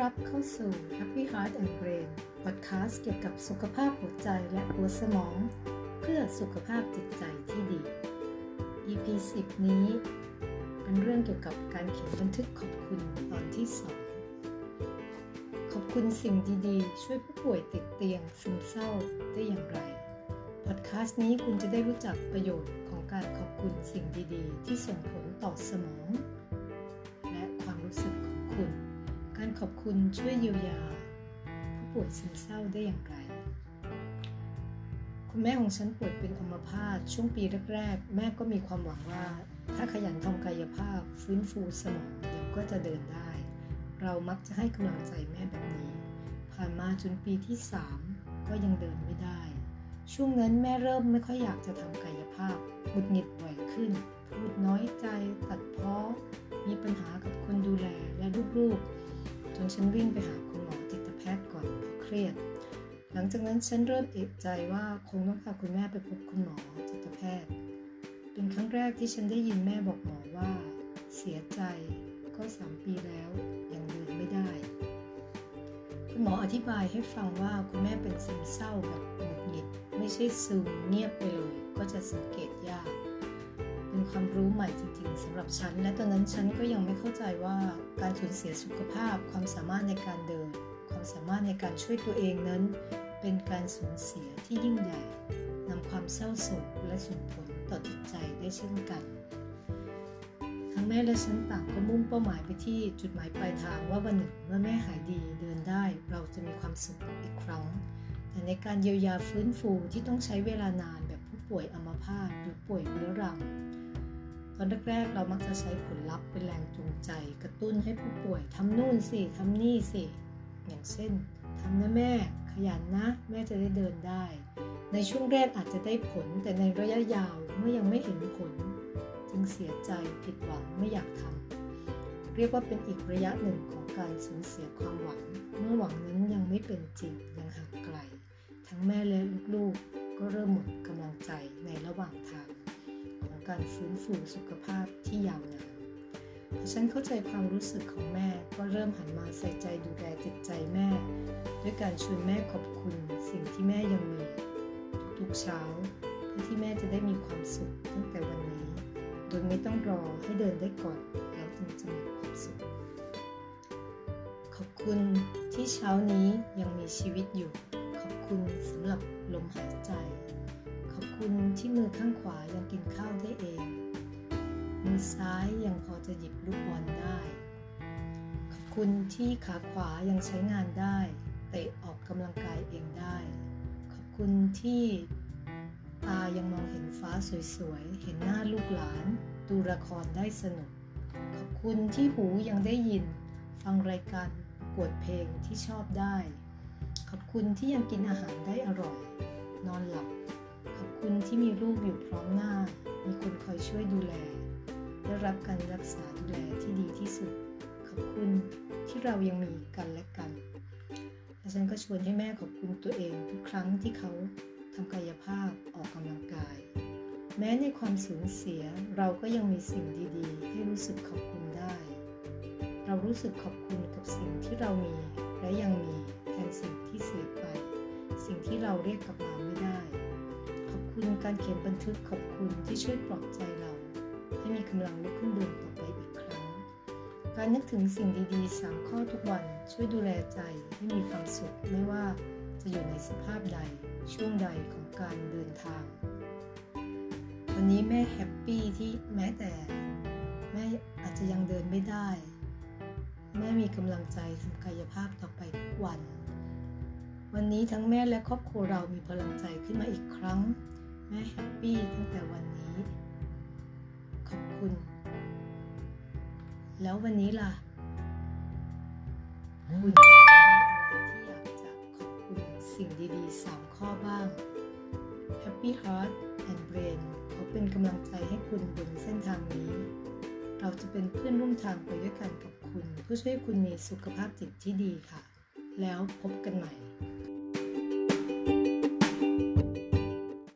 รับเข้าสู่ Happy Heart and Brain พอดแคสต์เกี่ยวกับสุขภาพหัวใจและหัวสมอง เพื่อสุขภาพจิตใจที่ดี EP 10 นี้ เป็นเรื่องเกี่ยวกับการเขียนบันทึกขอบคุณตอนที่ 2 ขอบคุณสิ่งดีๆ ช่วยผู้ป่วยติดเตียงซึมเศร้าได้อย่างไร พอดแคสต์นี้คุณจะได้รู้จักประโยชน์ของการขอบคุณสิ่งดีๆ ที่ส่งผลต่อสมอง ขอบคุณช่วยเยียวยา ผู้ป่วยซึมเศร้าได้อย่างไร คุณแม่ของฉันป่วยเป็นอัมพาตช่วงปีแรกๆ แม่ก็มีความหวังว่า ถ้าขยันทำกายภาพฟื้นฟูสมองเดี๋ยวก็จะเดินได้ เรามักจะให้กำลังใจแม่แบบนี้ ผ่านมาจนปีที่ 3 ก็ยังเดินไม่ได้ ช่วงนั้นแม่เริ่มไม่ค่อยอยากจะทำกายภาพหงุดหงิดบ่อยขึ้นพูดน้อยใจตัดเพ้อมีปัญหากับคนดูแลและลูกๆ จนฉันวิ่งไปหาคุณหมอจิตแพทย์ก่อนเพราะเครียด หลังจากนั้นฉันเริ่มเอกใจว่าคงต้องพาคุณแม่ไปพบคุณหมอจิตแพทย์ เป็นครั้งแรกที่ฉันได้ยินแม่บอกหมอว่า เสียใจก็สามปีแล้วยังเดินไม่ได้ คุณหมออธิบายให้ฟังว่าคุณแม่เป็นซึมเศร้าแบบหงุดหงิด ไม่ใช่ซึมเงียบไปเลย ก็จะสังเกตยาก เป็นความรู้ใหม่จริงๆสำหรับฉัน และตอนนั้นฉันก็ยังไม่เข้าใจว่าการสูญเสียสุขภาพ ความสามารถในการเดิน ความสามารถในการช่วยตัวเองนั้น เป็นการสูญเสียที่ยิ่งใหญ่นำความเศร้าโศกและส่งผลต่อจิตใจได้เช่นกัน ทั้งแม่และฉันต่างก็มุ่งเป้าหมายไปที่จุดหมายปลายทางว่าวันหนึ่งเมื่อแม่หายดีเดินได้เราจะมีความสุขอีกครั้ง แต่ในการเยียวยาฟื้นฟูที่ต้องใช้เวลานานแบบผู้ป่วยอัมพาตหรือป่วยเรื้อรัง ตอนแรกๆเรามักจะใช้ผลลัพธ์เป็นแรงจูงใจ กระตุ้นให้ผู้ป่วยทำนู่นสิทำนี่สิ อย่างเช่นทำนะแม่ขยันนะ แม่จะได้เดินได้ ในช่วงแรกอาจจะได้ผลแต่ในระยะยาวเมื่อยังไม่เห็นผล จึงเสียใจผิดหวังไม่อยากทำเรียกว่าเป็นอีกระยะหนึ่งของการสูญเสียความหวัง เมื่อหวังนั้นยังไม่เป็นจริงยังห่างไกล ทั้งแม่และลูกๆก็เริ่มหมดกำลังใจในระหว่างทาง การฟื้นฟูสุขภาพที่ยาวนานพอฉันเข้าใจความรู้สึกของแม่ก็เริ่มหันมาใส่ใจดูแลจิตใจแม่ ด้วยการชวนแม่ขอบคุณสิ่งที่แม่ยังมี ทุกๆเช้าเพื่อที่แม่จะได้มีความสุขตั้งแต่วันนี้ โดยไม่ต้องรอให้เดินได้ก่อนแล้วจึงจะมีความสุข ขอบคุณที่เช้านี้ยังมีชีวิตอยู่ ขอบคุณสำหรับลมหายใจ ขอบคุณที่มือข้างขวายังกินข้าวได้เอง มือซ้ายยังพอจะหยิบลูกบอลได้ ขอบคุณที่ขาขวายังใช้งานได้ เตะออกกำลังกายเองได้ ขอบคุณที่ตายังมองเห็นฟ้าสวยๆ เห็นหน้าลูกหลาน ดูละครได้สนุก ขอบคุณที่หูยังได้ยิน ฟังรายการกวดเพลงที่ชอบได้ ขอบคุณที่ยังกินอาหารได้อร่อย นอนหลับ คุณที่มีลูกอยู่พร้อมหน้า มีคนคอยช่วยดูแล ได้รับการรักษาดูแลที่ดีที่สุด ขอบคุณที่เรายังมีกันและกันและฉันก็ชวนให้แม่ขอบคุณตัวเองทุกครั้งที่เขาทำกายภาพออกกำลังกาย แม้ในความสูญเสียเราก็ยังมีสิ่งดีๆ ให้รู้สึกขอบคุณได้ เรารู้สึกขอบคุณกับสิ่งที่เรามีและยังมีแทนสิ่งที่เสียไป สิ่งที่เราเรียกกลับมา คุณการเขียนบันทึกขอบคุณที่ช่วยปลอบใจเรา ให้มีกำลังลุกขึ้นเดินต่อไปอีกครั้ง การนึกถึงสิ่งดีๆ 3 ข้อทุกวันช่วยดูแลใจให้มีความสุขไม่ว่าจะอยู่ในสภาพใดช่วงใดของการเดินทาง วันนี้แม่ happy ที่แม้แต่แม่อาจจะยังเดินไม่ได้ แม่มีกำลังใจทำกายภาพต่อไปทุกวัน วันนี้ทั้งแม่และครอบครัวเรามีพลังใจขึ้นมาอีกครั้ง แม่ happy ตั้งแต่วันนี้ ขอบคุณ แล้ววันนี้ล่ะ คุณมีอะไรที่อยากจะขอบคุณสิ่งดีๆ 3 ข้อบ้าง Happy Heart and Brain เขาเป็นกำลังใจให้คุณบนเส้นทางนี้ เราจะเป็นเพื่อนร่วมทางไปด้วยกันกับคุณ เพื่อช่วยคุณมีสุขภาพจิตที่ดีค่ะ แล้วพบกันใหม่